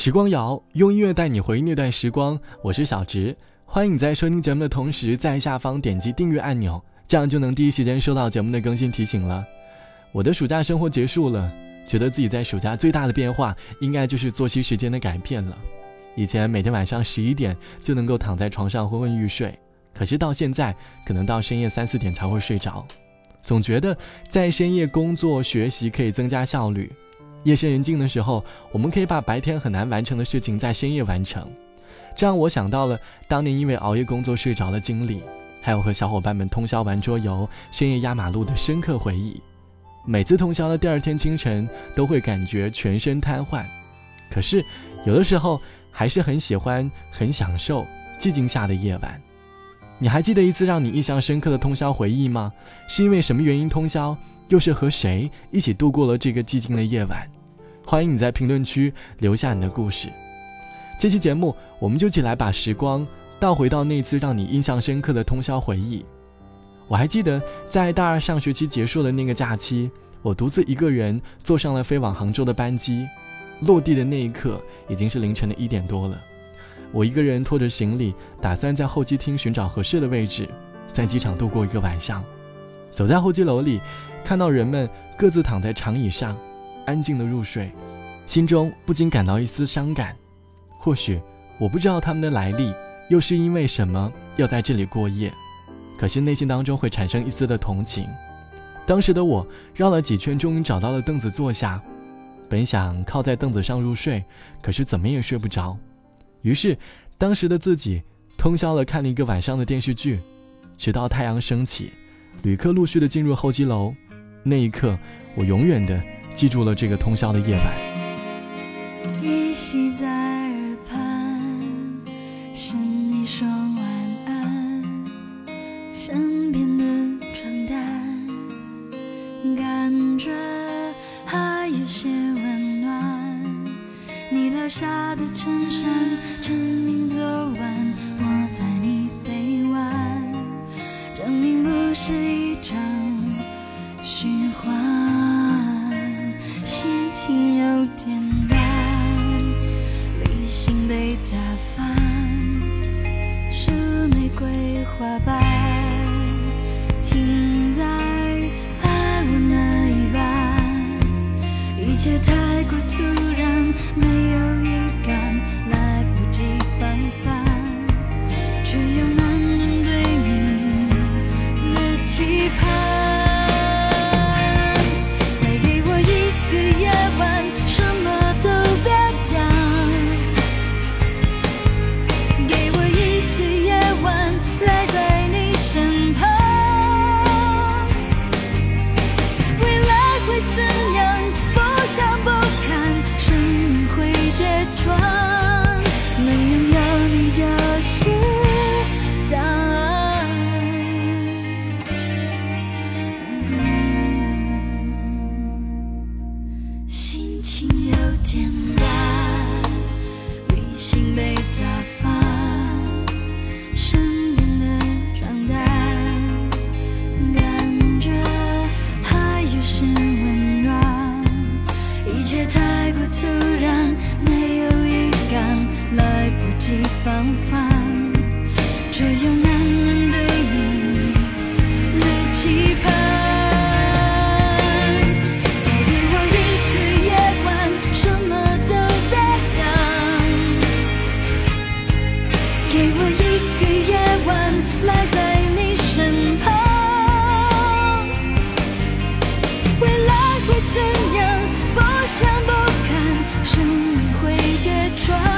时光谣用音乐带你回忆那段时光，我是小植，欢迎你在收听节目的同时，在下方点击订阅按钮，这样就能第一时间收到节目的更新提醒了。我的暑假生活结束了，觉得自己在暑假最大的变化，应该就是作息时间的改变了。以前每天晚上十一点就能够躺在床上昏昏欲睡，可是到现在，可能到深夜三四点才会睡着。总觉得在深夜工作学习可以增加效率。夜深人静的时候，我们可以把白天很难完成的事情在深夜完成，这让我想到了当年因为熬夜工作睡着的经历，还有和小伙伴们通宵玩桌游、深夜压马路的深刻回忆。每次通宵的第二天清晨，都会感觉全身瘫痪。可是，有的时候还是很喜欢、很享受寂静下的夜晚。你还记得一次让你印象深刻的通宵回忆吗？是因为什么原因通宵？又是和谁一起度过了这个寂静的夜晚？欢迎你在评论区留下你的故事。这期节目，我们就一起来把时光倒回到那次让你印象深刻的通宵回忆。我还记得，在大二上学期结束的那个假期，我独自一个人坐上了飞往杭州的班机。落地的那一刻，已经是凌晨的一点多了。我一个人拖着行李，打算在候机厅寻找合适的位置，在机场度过一个晚上。走在候机楼里。看到人们各自躺在长椅上，安静的入睡，心中不禁感到一丝伤感。或许我不知道他们的来历，又是因为什么要在这里过夜，可是内心当中会产生一丝的同情。当时的我绕了几圈，终于找到了凳子坐下，本想靠在凳子上入睡，可是怎么也睡不着。于是，当时的自己通宵了看了一个晚上的电视剧，直到太阳升起，旅客陆续的进入候机楼。那一刻，我永远的记住了这个通宵的夜晚。依稀在耳畔，是你说晚安。身边的床单，感觉还有些温暖。你留下的衬衫，花瓣停在爱我那一半，一切太过突然，没有预感，给我一个夜晚，赖在你身旁，未来会怎样？不想、不堪，生命会跌撞。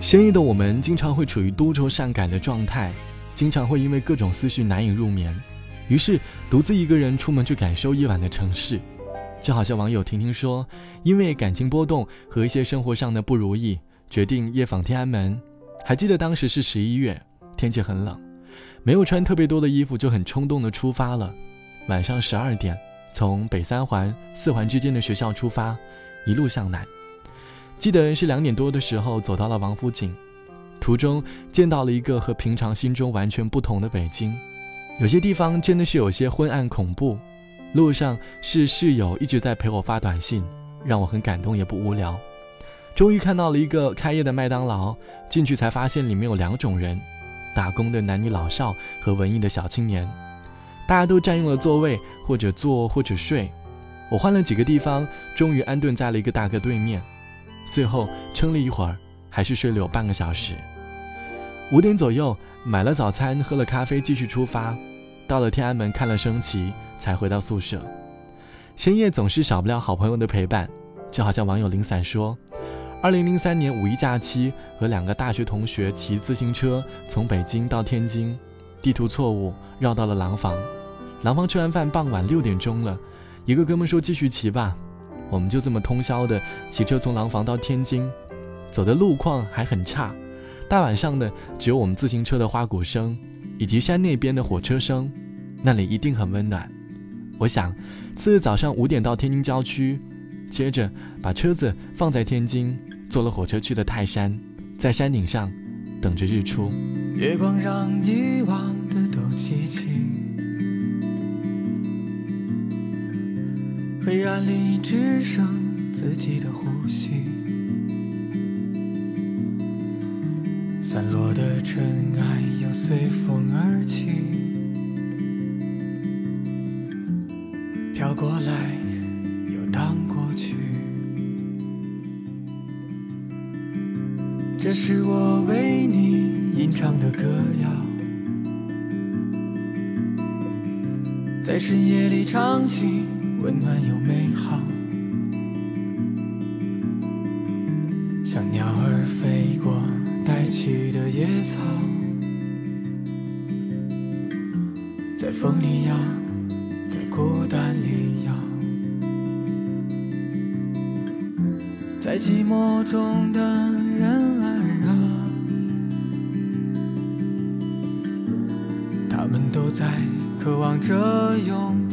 深夜的我们经常会处于多愁善感的状态，经常会因为各种思绪难以入眠，于是独自一个人出门去感受夜晚的城市。就好像网友婷婷说，因为感情波动和一些生活上的不如意，决定夜访天安门。还记得当时是十一月，天气很冷，没有穿特别多的衣服，就很冲动的出发了。晚上十二点，从北三环、四环之间的学校出发，一路向南。记得是两点多的时候走到了王府井，途中见到了一个和平常心中完全不同的北京，有些地方真的是有些昏暗恐怖。路上是室友一直在陪我发短信，让我很感动也不无聊。终于看到了一个开业的麦当劳，进去才发现里面有两种人：打工的男女老少和文艺的小青年。大家都占用了座位，或者坐或者睡。我换了几个地方，终于安顿在了一个大哥对面。最后撑了一会儿，还是睡了有半个小时。五点左右买了早餐，喝了咖啡，继续出发。到了天安门看了升旗，才回到宿舍。深夜总是少不了好朋友的陪伴，就好像网友零散说：，二零零三年五一假期，和两个大学同学骑自行车从北京到天津，地图错误绕到了廊坊。廊坊吃完饭，傍晚六点钟了，一个哥们说继续骑吧。我们就这么通宵的骑车从廊坊到天津，走的路况还很差，大晚上的只有我们自行车的花鼓声，以及山那边的火车声，那里一定很温暖。我想，次日早上五点到天津郊区，接着把车子放在天津，坐了火车去的泰山，在山顶上等着日出。月光让遗忘的都记起。黑暗里只剩自己的呼吸，散落的尘埃又随风而起，飘过来又荡过去。这是我为你吟唱的歌谣，在深夜里唱起。温暖又美好，像鸟儿飞过带起的野草，在风里摇，在孤单里摇，在寂寞中的人儿啊，他们都在渴望着拥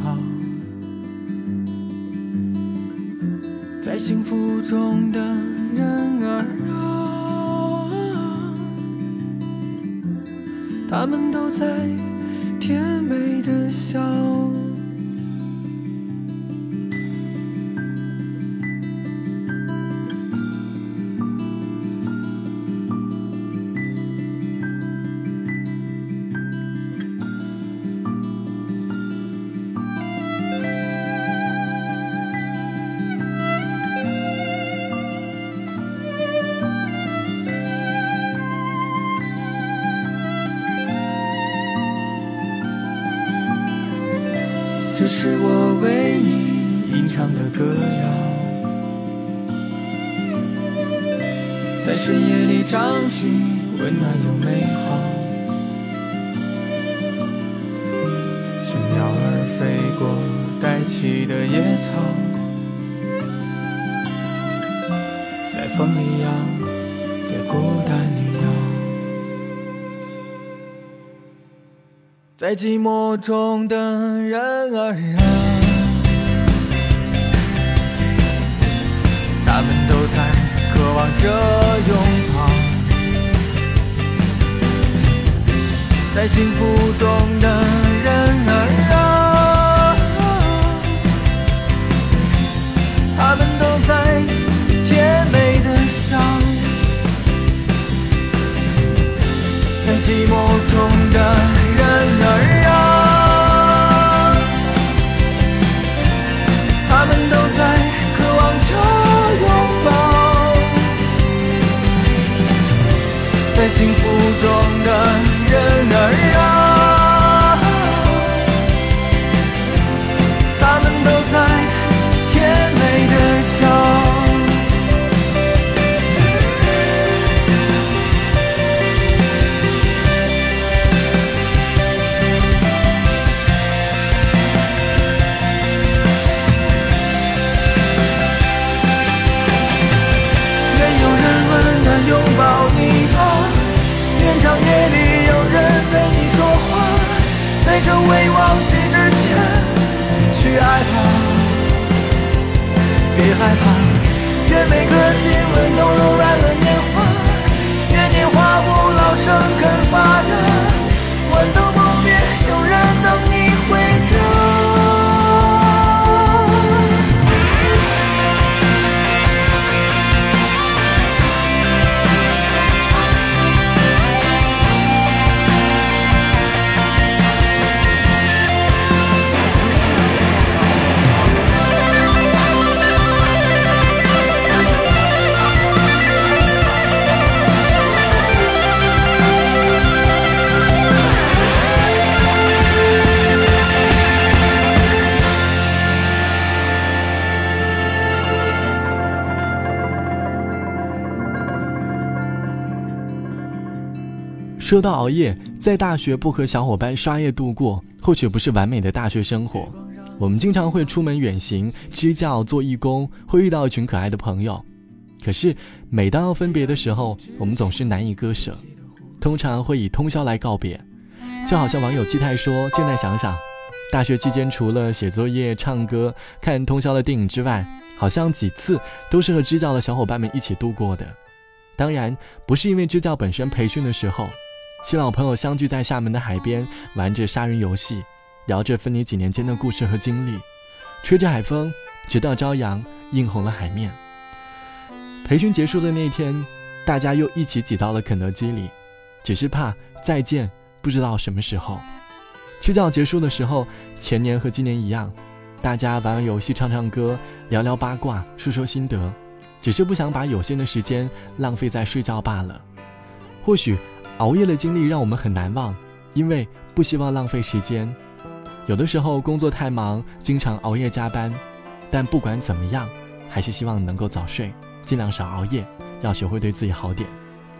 在幸福中的人儿啊，他们都在甜美的笑。这是我为你吟唱的歌谣，在深夜里唱起，温暖又美好，像鸟儿飞过带起的野草，在风里摇，在孤单在寂寞中的人儿啊，他们都在渴望着拥抱。在幸福中的放弃之前去爱吧，别害怕，愿每个亲吻都柔软了说到熬夜，在大学不和小伙伴刷夜度过，或许不是完美的大学生活。我们经常会出门远行、支教、做义工，会遇到一群可爱的朋友。可是，每当要分别的时候，我们总是难以割舍，通常会以通宵来告别。就好像网友季太说：“现在想想，大学期间除了写作业、唱歌、看通宵的电影之外，好像几次都是和支教的小伙伴们一起度过的。当然，不是因为支教本身培训的时候。”新老朋友相聚在厦门的海边，玩着杀人游戏，聊着分离几年间的故事和经历，吹着海风，直到朝阳映红了海面。培训结束的那天，大家又一起挤到了肯德基里，只是怕再见不知道什么时候。支教结束的时候，前年和今年一样，大家玩玩游戏、唱唱歌、聊聊八卦、说说心得，只是不想把有限的时间浪费在睡觉罢了。或许。熬夜的经历让我们很难忘，因为不希望浪费时间。有的时候工作太忙，经常熬夜加班，但不管怎么样，还是希望能够早睡，尽量少熬夜，要学会对自己好点。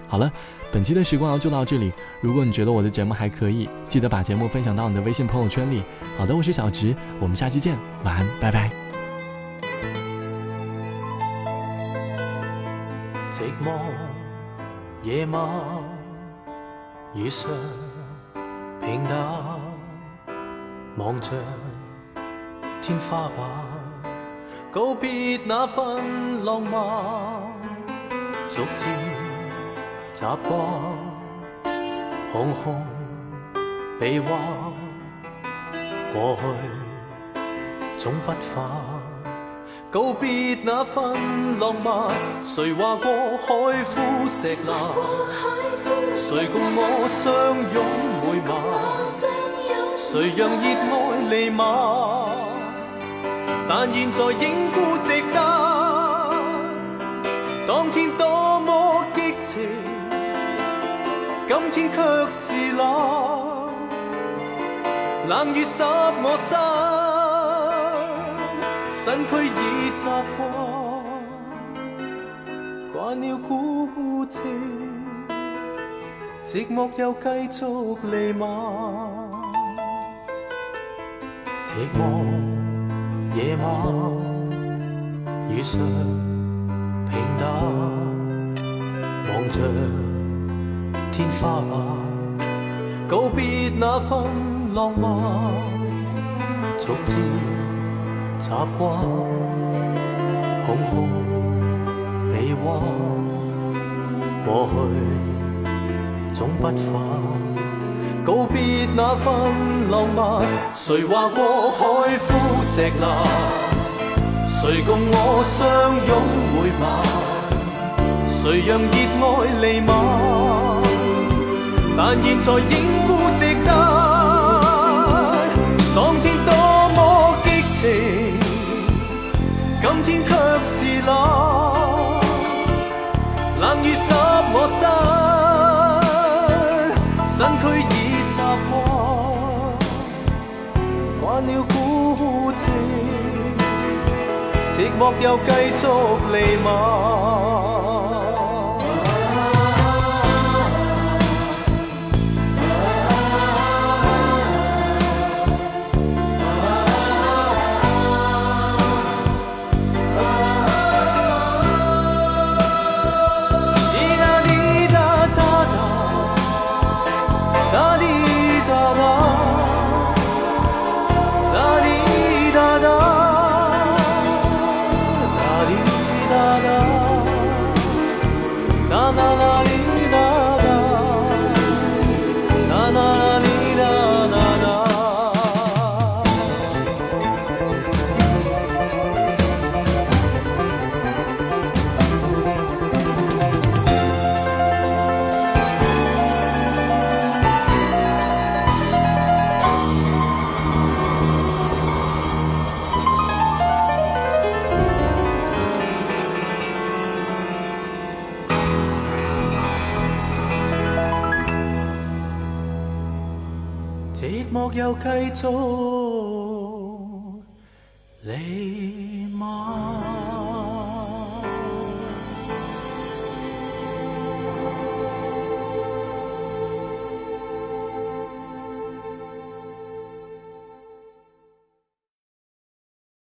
好了，本期的时光就到这里。如果你觉得我的节目还可以，记得把节目分享到你的微信朋友圈里。好的，我是小直，我们下期见，晚安，拜拜。寂寞夜晚。雨上平淡，望着天花板，告别那份浪漫，逐渐习惯空空臂弯，过去总不返。告别那份浪漫，谁话过海枯石烂？谁共我相拥每晚？谁让热爱弥漫？但现在应孤寂单。当天多么激情，今天却是冷，冷雨湿我心。身躯已习惯，惯了孤寂，寂寞又继续弥漫。寂寞夜晚，雨上平淡，望着天花板，告别那份浪漫，逐渐。习惯空空臂弯，过去总不返。告别那份浪漫，谁话过海枯石烂？谁共我相拥每晚？谁让热爱弥漫？但现在应孤寂单。当天多么激情。今天却是冷，冷雨湿我心，玩，了孤寂，寂寞又继续弥漫。又继续